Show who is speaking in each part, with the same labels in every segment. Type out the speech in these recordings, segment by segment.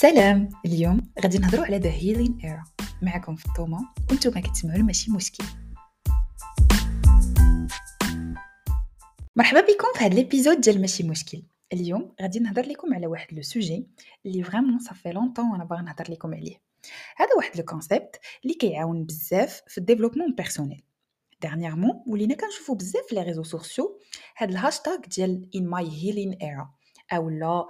Speaker 1: سلام اليوم غادي نهضروا على the healing era معكم فطومة وأنتم كتسمعوا ماشي مشكل. مرحبا بكم في هذا ال episode ديال ماشي مشكل. اليوم غادي نهضر لكم على واحد le sujet اللي vraiment صافي longtemps وأنا باغا نهضر لكم عليه. هذا واحد le concept اللي كيعاون بزاف في ال développement personnel dernièrement ولينا كنشوفو بزاف في les réseaux sociaux هاد الهاشتاغ ديال in my healing era. أو لا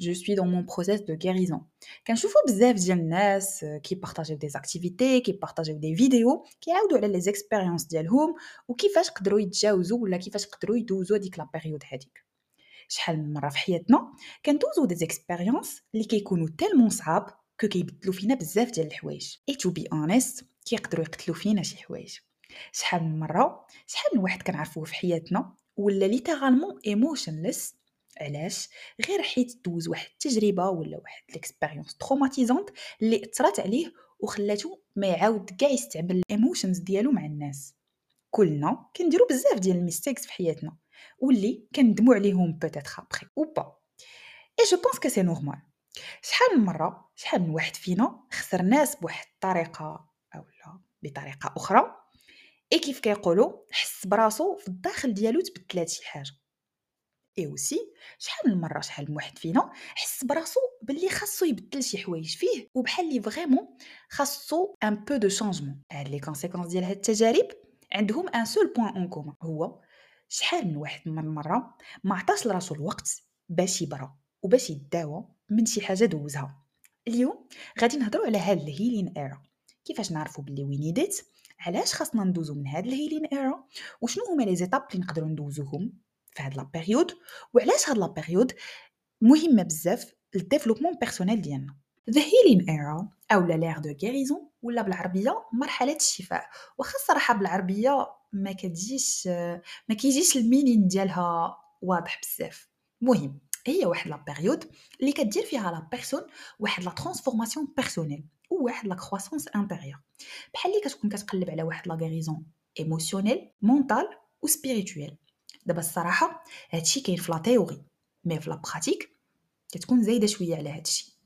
Speaker 1: je suis dans mon processus de guérison كنشوفو بزاف ديال الناس كي بارطاجيو des activités كي بارطاجيو des vidéos كيعاودوا على les expériences ديالهم وكيفاش قدروا يتجاوزوا ولا كيفاش قدروا يدوزوا ديك la période هذيك شحال من مره في حياتنا كندوزو des expériences اللي كيكونوا tellement صعاب que كيبدلوا فينا بزاف ديال الحوايج et to be honest كيقدروا يقتلوا فينا شي حوايج شحال من مره شحال من واحد كنعرفوه في حياتنا ولا littéralement emotionless علاش؟ غير حيت دوز واحد التجربة ولا واحد l'expérience traumatisante اللي أثرت عليه وخلاتو ما يعاود كاع يستعمل ال emotions ديالو مع الناس. كلنا كنديرو بزاف ديال ال mistakes في حياتنا واللي كندموا عليهم peut-être après ou pas et je pense que c'est normal شحال من مرة شحال من واحد فينا خسر ناس بواحد الطريقة اولا بطريقة أخرى اي كيف كيقولوا؟ حس براسو في الداخل ديالو تبدلات شي حاجة. et aussi شحال من مرة شحال من واحد فينا حس براسو باللي خاصو يبدل شي حوايج فيه وبحال اللي vraiment خاصو un peu de changement هاد les conséquences ديال هاد التجارب عندهم un seul point en commun هو شحال من واحد من المره ما عطاش لراسو الوقت باش يبرا وباش يداوى من شي حاجة دوزها. اليوم غادي نهضروا على هاد ال healing era كيفاش نعرفوا باللي we need it علاش خاصنا ندوزو من هاد ال healing era وشنو هما les étapes اللي نقدروا ندوزوهم؟ في هاد la période وعلاش هاد la période مهمة بزاف لل développement personnel ديالنا؟ the healing era أو لا l'ère de guérison ولا بالعربية مرحلة الشفاء. واخا الصراحه بالعربية ما كتجيش ما كيجيش ال meaning ديالها واضح بزاف. مهم هي واحد la période اللي كدير فيها la personne واحد la transformation personnelle وواحد la croissance intérieure بحال اللي كتكون كتقلب على واحد la guérison émotionnelle mentale spirituelle دابا الصراحة هادشي كاين في la théorie mais في la pratique كتكون زايدة شوية على هادشي.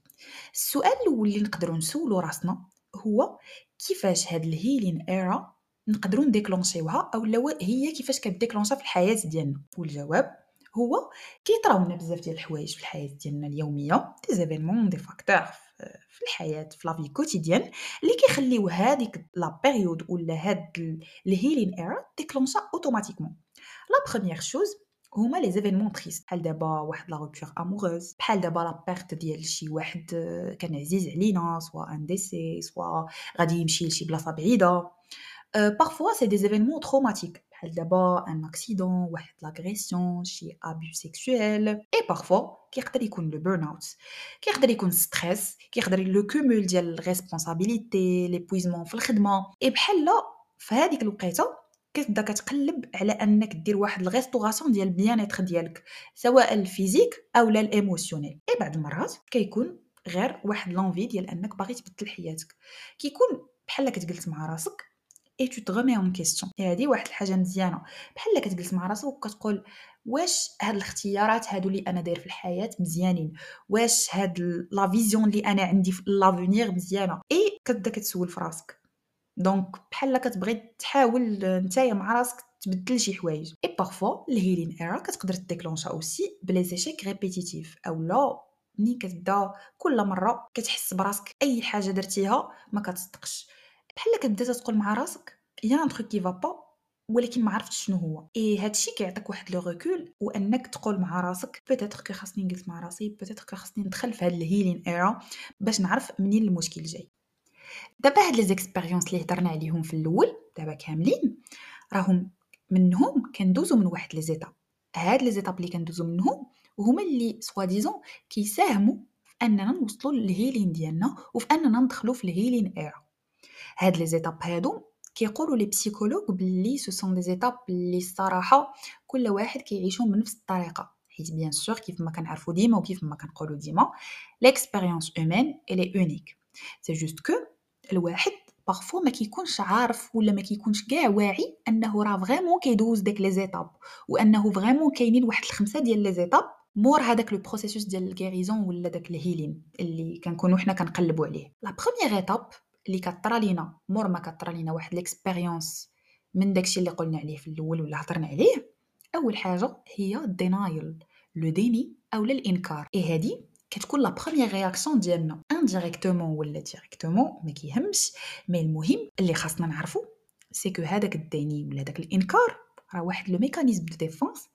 Speaker 1: السؤال الأول اللي نقدروا نسولو راسنا هو كيفاش هاد ال healing era نقدروا نـ déclencher ـيوها أو هي كيفاش ك déclencha في الحياة ديالنا؟ والجواب هو كيطراونا بزاف ديال الحوايج في الحياة ديالنا اليومية des événements des facteurs في الحياة في la vie quotidienne اللي كيخليو هذيك la période ولا هاد ال healing era déclencha automatiquement la première chose هما les événements tristes بحال دابا واحد la rupture amoureuse بحال دابا la perte ديال شي واحد كان عزيز علينا soit un décès soit غادي يمشي لشي بلاصه بعيده parfois c'est des événements traumatiques بحال دابا un accident واحد l'agression شي abus sexuel et parfois كيقدر يكون le burn-out كيقدر يكون stress كيقدر le cumul ديال ال responsabilités l'épuisement في الخدمه اي بحال لا في هذيك الوقيته كتبدا كتقلب على أنك دير واحد ال restauration ديال ال bien-être ديالك سواء ال physique أو لا ال émotionnel. et بعض المرات كيكون غير واحد l'envie ديال أنك باغي تبدل حياتك. كيكون بحال كتجلس مع راسك et tu te remets en question هادي واحد الحاجة مزيانة. بحال كتجلس مع راسك وكتقول واش هاد الاختيارات هادو اللي أنا داير في الحياة مزيانين؟ واش هاد la vision اللي أنا عندي في l'avenir مزيانة؟ إي كتبدا كتسول في راسك. donc بحال كتبغي تحاول نتايا مع راسك تبدل شي حوايج. et parfois ال healing era كتقدر ت déclencha aussi ب les échecs répétitifs أو لا ملي كتبدا كل مرة كتحس براسك أي حاجة درتيها ما كتصدقش. بحال كتبدا تقول مع راسك y a un truc qui bat ولكن ما عرفتش شنو هو. اي هادشي كيعطيك واحد le recul وأنك تقول مع راسك peut-être que خاصني نجلس مع راسي peut-être que خاصني ندخل في هاد ال healing era باش نعرف منين المشكل جاي. دابا هاد les expériences اللي هضرنا عليهم في الأول دابا كاملين راهم منهم كندوزو من واحد les étapes. هاد les étapes اللي كندوزو منهم هما اللي soi-disant كيساهموا في أننا نوصلوا لل healing ديالنا وفي أننا ندخلوا في ال healing era هاد les étapes هادو كيقولوا les psychologues بلي ce sont des étapes اللي الصراحة كل واحد كيعيشهم بنفس الطريقة. حيت bien sûr كيف ما كنعرفوا ديما وكيف ما كنقولوا ديما l'expérience humaine elle est unique c'est juste que الواحد parfois ما كيكونش عارف ولا ما كيكونش كاع واعي أنه راه vraiment كيدوز ديك les étapes وأنه vraiment كاينين واحد الخمسة ديال les étapes مور هذاك le processus ديال ال guérison ولا داك ال healing اللي كنكونوا حنا كنقلبوا عليه. la première étape اللي كطرا لينا مور ما كطرا لينا واحد l'expérience من داكشي اللي قلنا عليه في الأول ولا هضرنا عليه أول حاجة هي ال denial le déni أو الانكار اي هادي كتكون la première réaction ديالنا. indirectement ولا directement ما كيهمش mais المهم اللي خاصنا نعرفو c'est que هذاك ال déni ولا داك الإنكار راه واحد le mécanisme de défense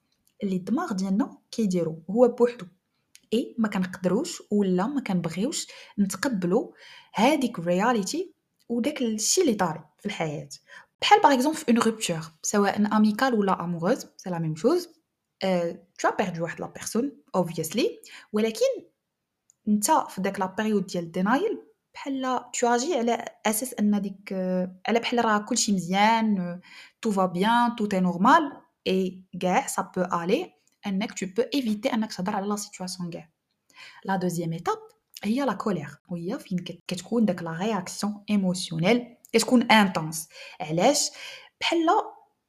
Speaker 1: اللي الدماغ ديالنا كيديرو هو بوحدو. اي ما كنقدروش ولا ما كنبغيوش نتقبلوا هذيك ال réalité وداك الشيء اللي طاري في الحياة. بحال par exemple في une rupture سواء amicale ولا amoureuse c'est la même chose tu perds واحد la personne obviously ولكن انت في داك la période ديال ال denial بحال tu أجي على أساس أن ديك على بحال راه كلشي مزيان tout va bien tout est normal et كاع ça peut aller أنك tu peux éviter أنك تهضر على la situation كاع la deuxième étape هي la colère وهي فين كتكون داك la réaction émotionnelle كتكون intense علاش؟ بحال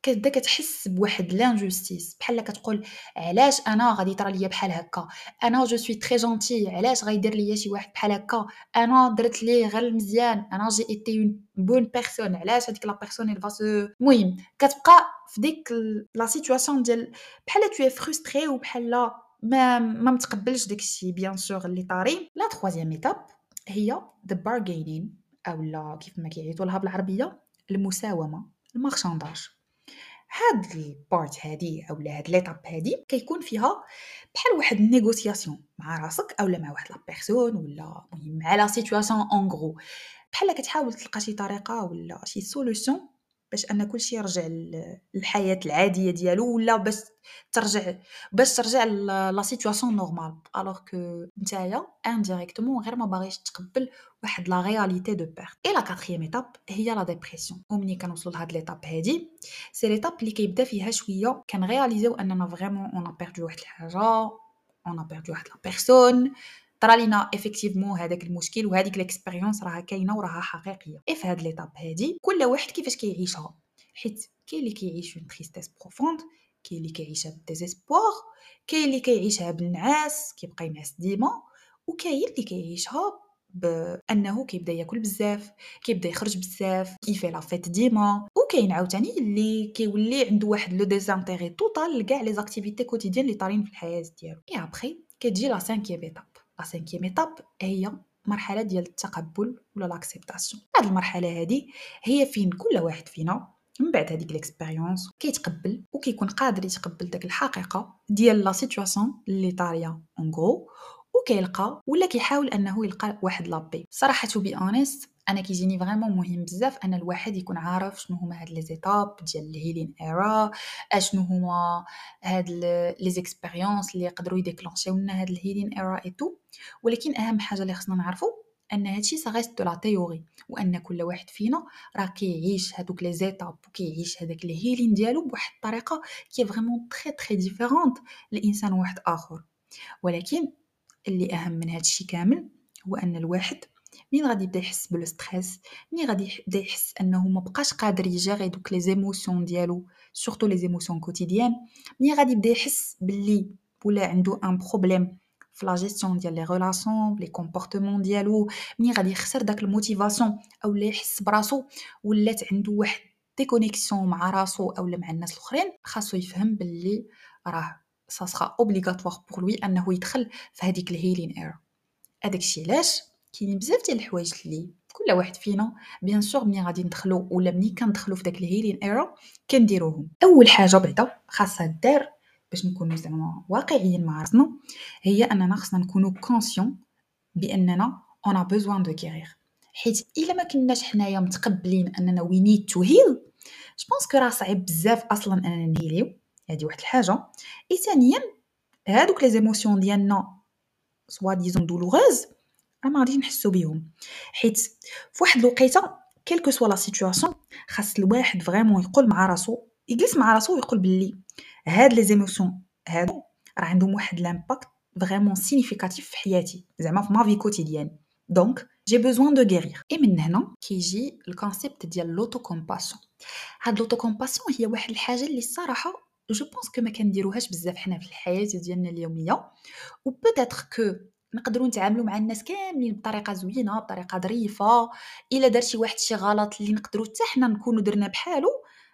Speaker 1: كتبدا كتحس بواحد l'injustice بحال كتقول علاش أنا غادي يطرى ليا بحال هكا؟ أنا je suis très gentille علاش غيدير ليا شي واحد بحال هكا؟ أنا درت ليه غير المزيان أنا j'ai été une bonne personne علاش هذيك la personne va se المهم كتبقى في ديك la situation ديال بحال tu es frustré وبحال ما ما متقبلش داكشي bien sûr اللي طاري. la troisième étape هي the bargaining اولا كيف ما كيعيطوا لها بالعربية المساومة ال marchandage. هاد ال part هادي اولا هاد l'étape هادي كيكون فيها بحال واحد ال négociation مع راسك اولا مع واحد la personne ولا مع la situation en gros بحال كتحاول تلقى شي طريقة ولا شي solution باش أن كلشي يرجع للحياة العادية ديالو ولا باش ترجع باش ترجع la situation normale alors que نتايا indirectement غير ما باغيش تقبل واحد la réalité de perte et la quatrième étape هي la dépression ومني كنوصلوا لهاد l'étape هادي. c'est l'étape اللي كيبدا فيها شوية. كنرياليزيو أننا vraiment on perd واحد الحاجة on perd واحد la personne طرا لينا effectivement هذاك المشكل وهذيك l'expérience راها كاينة وراها حقيقية. et في هاد l'étape هادي؟ كل واحد كيفاش كيعيشها؟ حيت كاين اللي كيعيش une tristesse profonde كاين اللي كيعيشها بال désespoir كاين اللي كيعيشها بالنعاس كيبقى ينعس ديما وكاين اللي كيعيشها بأنه كيبدا ياكل بزاف كيبدا يخرج بزاف كيفي la fête ديما. وكاين عاوتاني اللي كيولي عنده واحد le désintérêt total لكاع les activités quotidiennes اللي طارين في الحياة ديالو. اي ابخي كتجي la cinquième étape la cinquième étape هي مرحلة ديال التقبل ولا l'acceptation هاد المرحلة هادي هي فين كل واحد فينا من بعد هذيك l'expérience كيتقبل وكيكون قادر يتقبل داك الحقيقة ديال la situation اللي طاريه en gros وكيلقى ولا كيحاول أنه يلقى واحد la paix. صراحة to be honest أنا كيجيني vraiment مهم بزاف أن الواحد يكون عارف شنو هما هاد les étapes ديال ال healing era أشنو هما هاد les expériences اللي يقدروا يديكلونشيو لنا هاد ال healing era et tout ولكن أهم حاجة اللي خصنا نعرفو أن هادشي ça reste de la théorie وأن كل واحد فينا راه كيعيش هادوك les étapes وكيعيش هذاك ال healing ديالو بواحد الطريقة qui est vraiment très très différente لإنسان واحد آخر. ولكن اللي أهم من هادشي كامل هو أن الواحد منين غادي يبدا يحس بال stress منين غادي يبدا يحس أنه ما بقاش قادر يجيري دوك les émotions ديالو surtout les émotions quotidiennes منين غادي يبدا يحس باللي ولا عنده un problème في لا جيستيون ديال les relations les comportements ديالو منين غادي يخسر داك ال motivation اولا يحس براسو ولات عنده واحد déconnexion مع راسو اولا مع الناس الأخرين خاصو يفهم باللي راه ça sera obligatoire pour lui أنه يدخل في هذيك ال healing era هذاك الشيء علاش؟ كاينين بزاف ديال الحوايج اللي كل واحد فينا bien sûr ملي غادي ندخلو ولا ملي كندخلو في داك ال healing era كنديروهم. أول حاجة بعدا خاصها دار باش نكونوا زعما واقعيين مع راسنا هي أننا خصنا نكونوا conscients بأننا on a besoin de guérir حيت إلا ما كناش حنايا متقبلين أننا we need to heal je pense que راه صعيب بزاف أصلا أننا نهيليو. هذه واحد الحاجة. اي ثانيا هادوك les émotions ديالنا soi-disant douloureuses راه ما غاديش نحسو بيهم. حيت في واحد الوقيتة quelle que soit la situation خاص الواحد vraiment يقول مع راسو يجلس مع راسو ويقول باللي هاد les émotions هادو راه عندهم واحد l'impact vraiment significatif في حياتي زعما في ma vie quotidienne donc j'ai besoin de guérir et من هنا كيجي ال concept ديال l'autocompassion هاد l'autocompassion هي واحد الحاجة اللي الصراحة je pense que ما كنديروهاش بزاف حنا في الحياة ديالنا اليومية. و peut-être que نقدروا نتعاملوا مع الناس كاملين بطريقة زوينة بطريقة ظريفة. إلا دار شي واحد شي غلط اللي نقدروا حتى حنا نكونوا درنا بحالو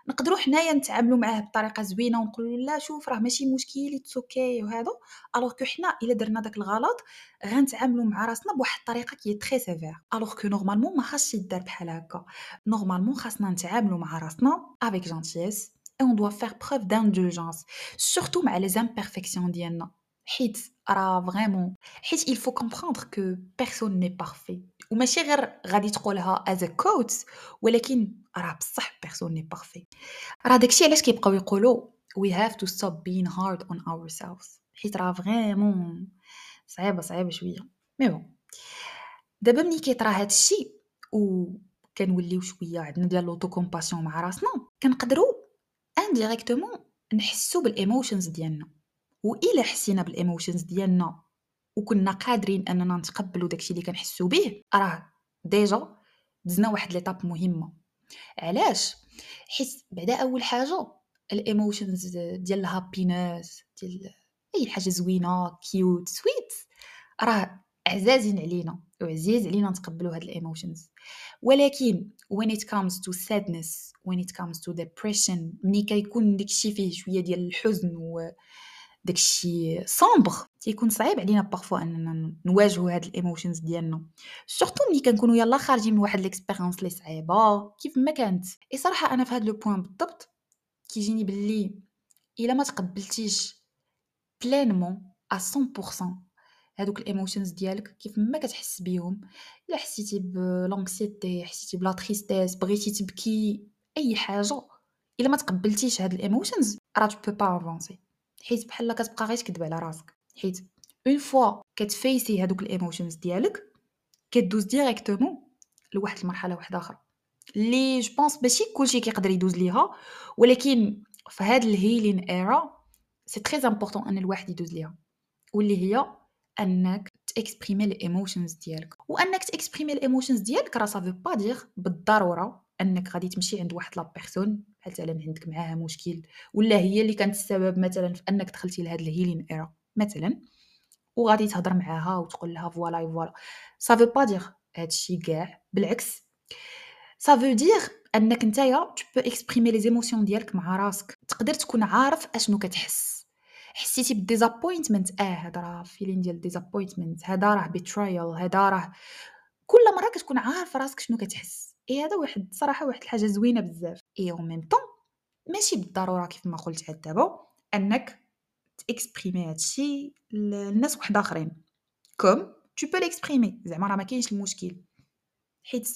Speaker 1: نقدروا حنايا نتعاملوا معاه بطريقة زوينة ونقولوا لا شوف راه ماشي مشكل okay وهذا alors que حنا إلا درنا داك الغلط غنتعاملوا مع راسنا بواحد الطريقة qui est très sévère alors que normalement ما خاصش يدار بحال هكا. normalement خاصنا نتعاملوا مع راسنا avec gentillesse et on doit faire preuve d'indulgence surtout مع les imperfections ديالنا حيت راه vraiment حيت il faut comprendre que personne n'est parfait. وماشي غير غادي تقولها as a quote ولكن راه بصح personne n'est parfait. راه داكشي علاش كيبقاو يقولوا we have to stop being hard on ourselves. حيت راه vraiment صعيبه صعيبه شوية mais bon دابا ملي كيطرا هاد الشيء و كنوليو شوية عندنا ديال l'autocompassion مع راسنا كنقدروا indirectement نحسو بال emotions ديالنا. وإلا حسينا بال emotions ديالنا وكنا قادرين أننا نتقبلوا داكشي اللي كنحسو به راه déjà دزنا واحد l'étape مهمة. علاش؟ حيت بعدا أول حاجة ال emotions ديال ال happiness ديال أي حاجة زوينة cute sweet راه عزازين علينا وعزيز علينا نتقبلوا هاد ال emotions. ولكن when it comes to sadness when it comes to depression ملي كيكون داكشي فيه شوية ديال الحزن و داكشي sombre تيكون صعيب علينا parfois أننا نواجهوا هاد ال emotions ديالنا. surtout ملي كنكونوا يلا خارجين من واحد l'expérience اللي صعيبة كيف ما كانت. اي صراحة أنا في هاد le point بالضبط كيجيني باللي إلا ما تقبلتيش pleinement 100% هادوك ال emotions ديالك كيف ما كتحس بيهم. إلا حسيتي ب l'anxiété حسيتي ب la tristesse بغيتي تبكي أي حاجة إلا ما تقبلتيش هاد ال emotions راه tu vas pas avancer حيت بحال كتبقى غير تكذب على راسك. حيت une fois كت facer هادوك ال emotions ديالك كدوز directement لواحد المرحلة واحدة أخرى. اللي je pense ماشي كلشي كيقدر يدوز ليها ولكن في هاد ال healing era c'est très important أن الواحد يدوز ليها. واللي هي أنك تاكسبريمي ال emotions ديالك. وأنك تاكسبريمي ال emotions ديالك راه ça veut pas dire بالضرورة أنك غادي تمشي عند واحد la personne مثلا عندك معاها مشكل ولا هي اللي كانت السبب مثلا في أنك دخلتي لهاد ال healing era مثلا وغادي تهضر معاها وتقول لها voilà voilà ça veut pas dire هادشي كاع بالعكس. ça veut dire أنك نتايا tu peux exprimer les ديالك مع راسك. تقدر تكون عارف أشنو كتحس. حسيتي بال disappointment آه هذا راه feeling ديال disappointment هذا راه betrayal هذا راه كل مرة كتكون عارف راسك شنو كتحس. إي هذا واحد صراحة واحد الحاجة زوينة بزاف. et en même temps ماشي بالضرورة كيف ما قلت عاد دابا أنك ت exprimer هادشي للناس واحد آخرين. comme tu peux l'exprimer زعما راه ما كاينش المشكل. حيت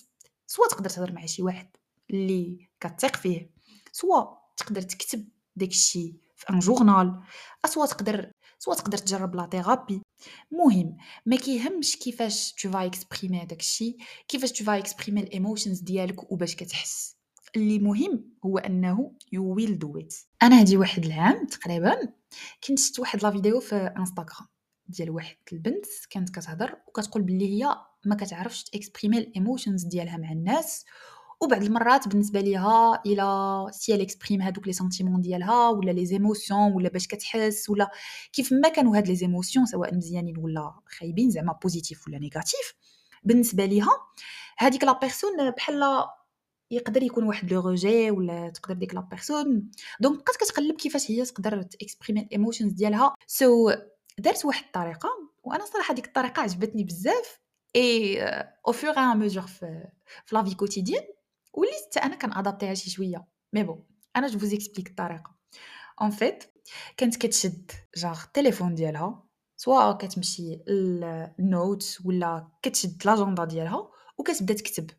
Speaker 1: soit تقدر تهضر مع شي واحد اللي كتثق فيه soit تقدر تكتب داكشي. un journal soit تقدر soit تقدر تجرب la thérapie مهم ما كيهمش كيفاش tu vas هذاك الشيء كيفاش tu vas exprimer ال emotions ديالك وباش كتحس. اللي مهم هو أنه you will do it أنا هادي واحد العام تقريبا كنت شفت واحد la vidéo في انستغرام ديال واحد البنت كانت كتهضر وكتقول بلي هي ما كتعرفش ت exprimer ال emotions ديالها مع الناس وبعض المرات بالنسبة ليها إلى s'exprime هادوك les sentiments ديالها ولا les émotions ولا باش كتحس ولا كيف ما كانوا هاد les émotions سواء مزيانين ولا خايبين زعما positives ولا négatives بالنسبة ليها هذيك la personne بحال يقدر يكون واحد le rejet ولا تقدر ديك la personne donc بقات كتقلب كيفاش هي تقدر ت exprimer ال emotions ديالها. so so, دارت واحد الطريقة وأنا صراحة ديك الطريقة عجبتني بزاف. et au fur et à mesure في la vie quotidienne وليت حتى أنا كنأدابتيها شي شوية. mais bon أنا j'explique الطريقة. en fait كانت كتشد جاغ التليفون ديالها سواء كتمشي ال notes ولا كتشد l'agenda ديالها وكتبدا تكتب.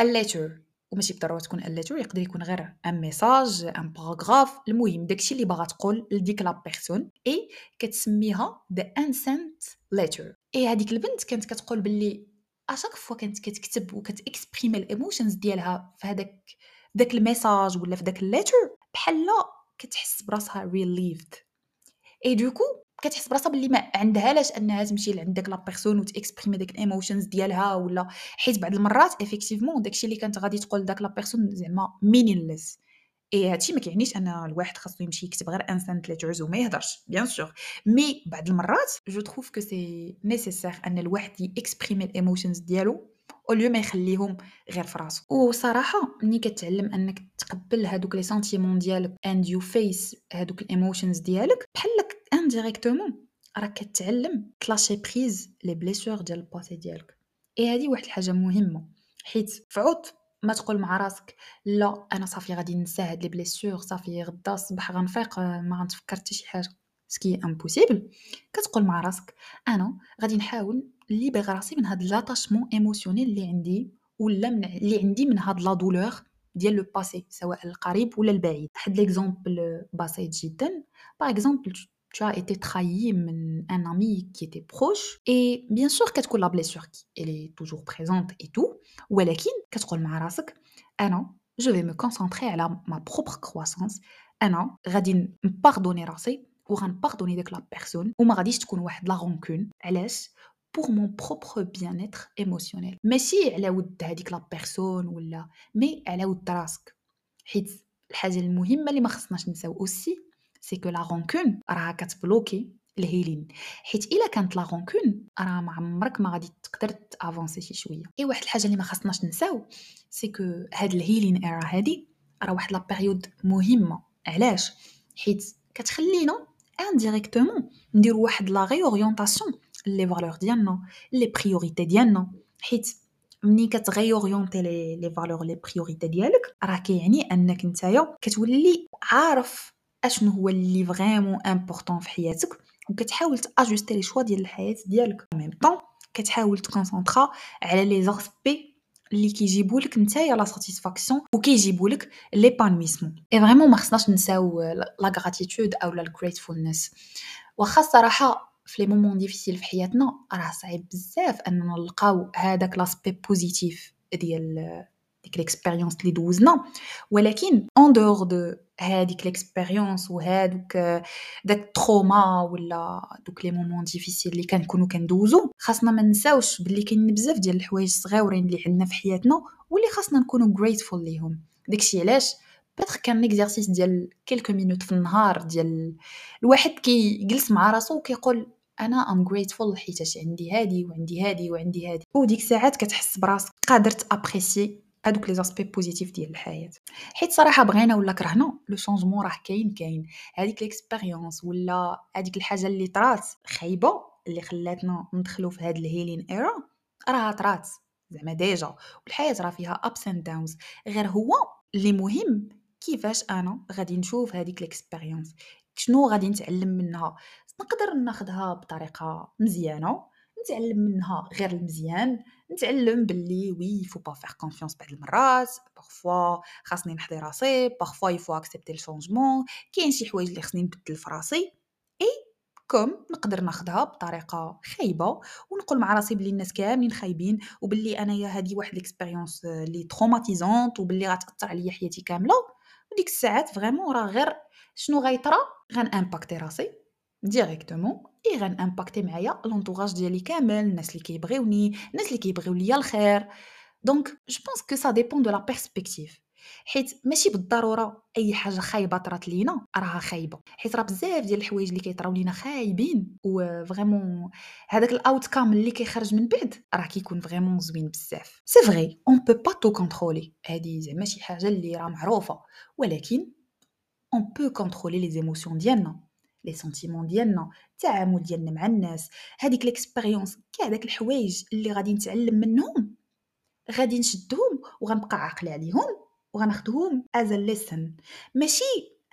Speaker 1: ال letter وماشي بالضروره تكون ال letter يقدر يكون غير un message un paragraphe المهم داكشي اللي باغا تقول لديك la personne et كتسميها the unsent letter et هذيك البنت كانت كتقول باللي à chaque fois كانت كتكتب وكت exprimer ال emotions ديالها في هذاك داك ال message ولا في داك ال letter بحال كتحس براسها relieved et du coup كتحس براسها باللي ما عندها لاش أنها تمشي لعند داك la personne وت exprimer داك ال emotions ديالها ولا حيت بعض المرات effectivement داكشي اللي كانت غادي تقول داك la personne زعما meaningless et هادشي ما كيعنيش أن الواحد خاصو يمشي يكتب غير unsent letters وما يهضرش bien sûr mais بعض المرات je trouve que c'est nécessaire أن الواحد ي exprimer ال emotions ديالو au lieu ما يخليهم غير في راسو. وصراحة ملي كتعلم أنك تقبل هادوك les sentiments ديالك and you face هادوك ال emotions ديالك بحال indirectement راك كتعلم ت lâcher prise les blessures ديال ال passé ديالك. اي هادي واحد الحاجة مهمة حيت فعوض ما تقول مع راسك لا أنا صافي غادي ننسى هاد les blessures صافي غدا الصباح غنفيق ما غنتفكر حتى شي حاجة ce qui est impossible كتقول مع راسك أنا غادي نحاول libérer راسي من هاد l'attachement émotionnel اللي عندي ولا من اللي عندي من هاد la douleur ديال le passé سواء القريب ولا البعيد. واحد l'exemple بسيط جدا. par exemple tu as été trahi par un ami qui était proche. Et bien sûr كتكون لا blessure elle est toujours présente et tout ولكن كتقول مع راسك أنا je vais me concentrer على ma propre croissance. أنا غادي ن pardonner راسي وغن pardonner ديك la personne وما غاديش تكون واحد la rancune علاش pour mon propre bien-être émotionnel. ماشي على ود هذيك la personne ولا mais على ود راسك حيت الحاجة المهمه اللي ما خصناش نساو aussi c'est que la rancune راها كت bloquer ال healing حيت الا كانت la rancune راه ما عمرك ما غادي تقدر ت avancer شي شوية اي واحد الحاجة اللي ما خصناش نساو c'est que هاد ال healing era هادي راه واحد la période مهمه علاش حيت كتخلينا indirectement نديرو واحد la réorientation les valeurs ديالنا les priorités ديالنا حيت ملي كت réorienter les les valeurs les priorités ديالك راه كيعني انك نتايا كتولي عارف أشنو هو اللي vraiment important في حياتك وكتحاول ت ajuster les choix ديال الحياة ديالك. même temps كتحاول تكونسونطرا على les aspects اللي كيجيبوا لك نتايا la satisfaction وكيجيبوا لك l'épanouissement et vraiment ما خصناش نساو la gratitude أو la ال gratefulness واخا الصراحه في les moments difficiles في حياتنا راه صعيب بزاف أننا نلقاو هذاك l'aspect positif ديال ديك l'expérience اللي دوزنا ولكن en dehors de هذيك l'expérience وهادوك داك ال trauma ولا دوك les moments difficiles اللي كنكونوا كندوزو خاصنا ما نساوش بلي كاين بزاف ديال الحوايج صغيورين اللي عندنا في حياتنا واللي خاصنا نكونوا grateful ليهم. داكشي علاش؟ peut-être que l'exercice ديال quelques minutes في النهار ديال الواحد كيجلس مع راسو وكيقول أنا I'm grateful حيت عندي هادي وعندي هادي وعندي هادي. وديك الساعات كتحس براسك قادر ت apprécier هادوك les aspects positifs ديال الحياة. حيت صراحة بغينا ولا كرهنا le changement راه كاين كاين. هذيك l'expérience ولا هذيك الحاجة اللي طرات خايبة اللي خلاتنا ندخلو في هاد ال healing era راه طرات زعما déjà. والحياة راه فيها ups and downs غير هو اللي مهم كيفاش أنا غادي نشوف هذيك l'expérience. شنو غادي نتعلم منها؟ نقدر ناخذها بطريقة مزيانة. نتعلم منها غير المزيان نتعلم باللي oui faut pas faire confiance بعض المرات parfois خاصني نحضي راسي parfois il faut accepter ال changement كاين شي حوايج اللي خصني نبدل في راسي et comme نقدر ناخدها بطريقة خايبة ونقول مع راسي بلي الناس كاملين خايبين وبلي انايا هذه واحد l'expérience اللي traumatisante وبلي غتأثر عليا حياتي كاملة وديك الساعات vraiment راه غير شنو غيطرا غن impacter راسي directement et غن impacter معايا l'entourage ديالي كامل الناس اللي كيبغيوني الناس اللي كيبغيو ليا الخير. donc je pense que ça dépend de la perspective حيت ماشي بالضرورة أي حاجة خايبة طرات لينا راها خايبة. حيت راه بزاف ديال الحوايج اللي كيطراو لينا خايبين. و vraiment هذاك ال outcome اللي كيخرج من بعد راه كيكون vraiment زوين بزاف. c'est vrai on peut pas tout contrôler هذه زعما شي حاجة اللي راه معروفة. ولكن on peut contrôler les émotions ديالنا. les sentiments ديالنا التعامل ديالنا مع الناس هذيك l'expérience كاع داك الحوايج اللي غادي نتعلم منهم غادي نشدهم وغنبقى عاقلة عليهم وغناخذهم as lesson ماشي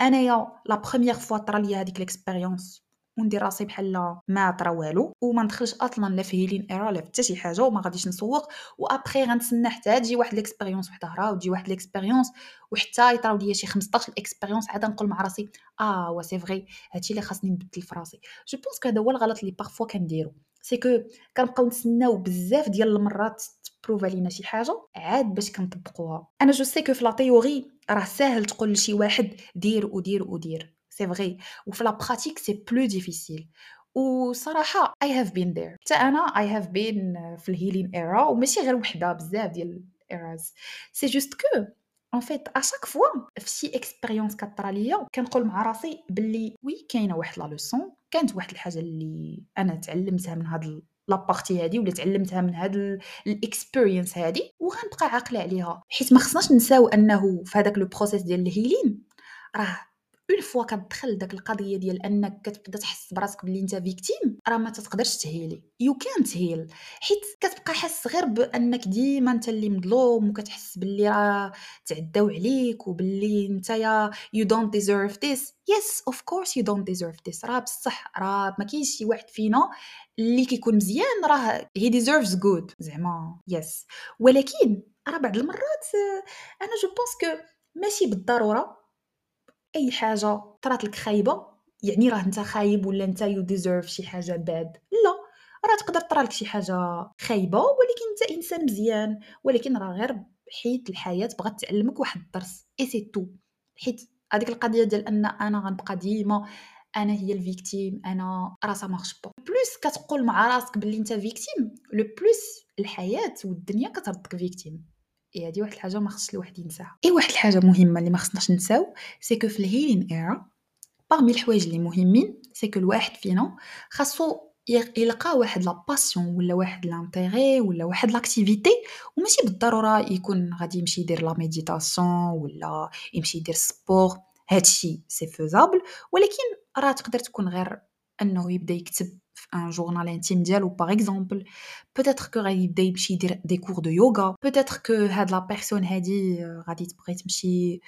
Speaker 1: أنايا la première fois طرا ليا هذيك l'expérience وندير راسي بحال ما طرا والو وما ندخلش أصلا لا في healing era لا حتى شي حاجة وما غاديش نسوق. وأبخي غنتسنى حتى تجي واحد l'expérience وحده أخرى وتجي واحد l'expérience وحتى يطراو ليا شي 15 expériences عاد نقول مع راسي آه ouais c'est vrai هادشي اللي خاصني نبدل في راسي. je pense هذا هو الغلط اللي parfois كنديرو. c'est que كنبقاو نتسناو بزاف ديال المرات تبروفا لينا شي حاجة عاد باش كنطبقوها. أنا je sais que في la théorie راه ساهل تقول لشي واحد دير ودير ودير. c'est vrai وفي la pratique c'est plus difficile وصراحه I have been there حتى أنا I have been في ال healing era وماشي غير وحدة بزاف ديال ال eras c'est juste que en fait à chaque fois في شي expérience كطرا ليا كنقول مع راسي باللي oui كاينة واحد la leçon كانت واحد الحاجة اللي أنا تعلمتها من هاد la partie هادي ولا تعلمتها من هاد ال experience هادي. وغنبقى عاقلة عليها. حيت ما خصناش نساو أنه في هذاك le process ديال ال healing راه une fois كتدخل داك القضية ديال أنك كتبدا تحس براسك بلي انت victime راه ما تقدرش تهيلي يو كان تهيل حيت كتبقى حاس غير بأنك ديما انت اللي مظلوم وكتحس باللي راه تعداو عليك وباللي انت yeah you don't deserve this yes of course you don't deserve this راه بصح راه ما كاينش شي واحد فينا اللي كيكون مزيان راه he deserves good زعما yes ولكن راه بعض المرات أنا je pense que ماشي بالضرورة أي حاجة طرات لك خايبة يعني راه أنت خايب ولا أنت you deserve شي حاجة bad لا راه تقدر طرا لك شي حاجة خايبة ولكن أنت إنسان مزيان ولكن راه غير حيت الحياة بغات تعلمك واحد الدرس et c'est tout حيت هذيك القضية ديال أن أنا غنبقى ديما أنا هي ال victime أنا راه ça marche pas plus كتقول مع راسك بلي أنت victime le plus الحياة والدنيا كتردك victime. اي هادي واحد الحاجة ما خصش الواحد ينساها. اي واحد الحاجة مهمة اللي ما خصناش نساو c'est que في ال healing era parmi الحوايج اللي مهمين c'est que الواحد فينا خاصو يلقى واحد la passion ولا واحد l'intérêt ولا واحد l'activité وماشي بالضرورة يكون غادي يمشي يدير la méditation ولا يمشي يدير sport هادشي c'est faisable ولكن راه تقدر تكون غير أنه يبدا يكتب في un journal intime ديالو par exemple peut-être que غادي يبدا يمشي يدير des cours de yoga peut-être que هاد la personne هادي غادي تبغي تمشي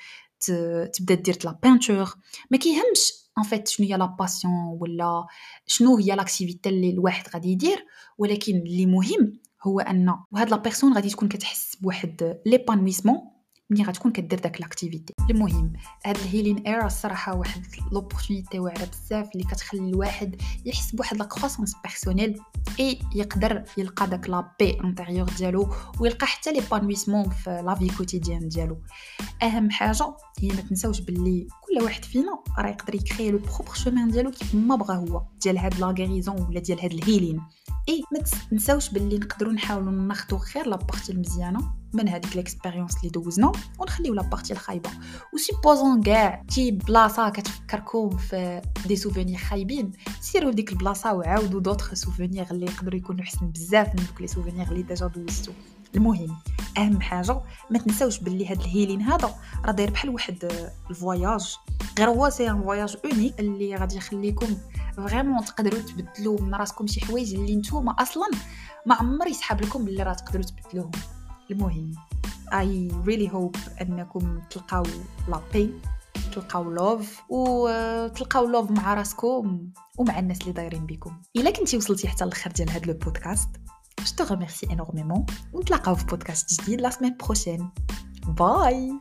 Speaker 1: تبدا دير la peinture ما كيهمش en fait شنو هي la passion ولا شنو هي l'activité اللي الواحد غادي يدير ولكن اللي مهم هو ان وهاد la personne غادي تكون كتحس بواحد l'épanouissement ملي غتكون كدير داك l'activité. المهم هاد ال healing era الصراحة واحد l'opportunité واعرة بزاف اللي كتخلي الواحد يحس بواحد la croissance personnelle اي يقدر يلقى داك la paix intérieure ديالو ويلقى حتى l'épanouissement في la vie quotidienne ديالو. أهم حاجة هي ما تنساوش باللي كل واحد فينا راه يقدر ي créer le propre chemin ديالو كيف ما بغا هو ديال هاد لا ولا ديال هاد ال healing. إي ما تنساوش باللي نقدروا نحاولوا ناخذوا غير la partie المزيانة من هذيك l'expérience اللي دوزنا ونخليو la partie الخايبة. و supposons كاع شي بلاصة كتفكركم في des souvenirs خايبين سيروا لديك البلاصة وعاودوا d'autres souvenirs اللي يقدروا يكونوا احسن بزاف من دوك les souvenirs اللي déjà دوزتو. المهم أهم حاجة ما تنساوش باللي هاد ال healing هذا راه داير بحال واحد ال voyage غير هو c'est un voyage unique اللي غادي يخليكم vraiment تقدروا تبدلوا من راسكم شي حوايج اللي نتوما أصلا ما عمر يسحب لكم باللي راه تقدروا تبدلوهم. المهم I really hope أنكم تلقاو لا بي تلقاو لوف وتلقاو لوف مع راسكم ومع الناس اللي دايرين بكم. إلا كنتي وصلتي حتى الآخر ديال هذا البودكاست Je te remercie énormément. On te la podcast la semaine prochaine. Bye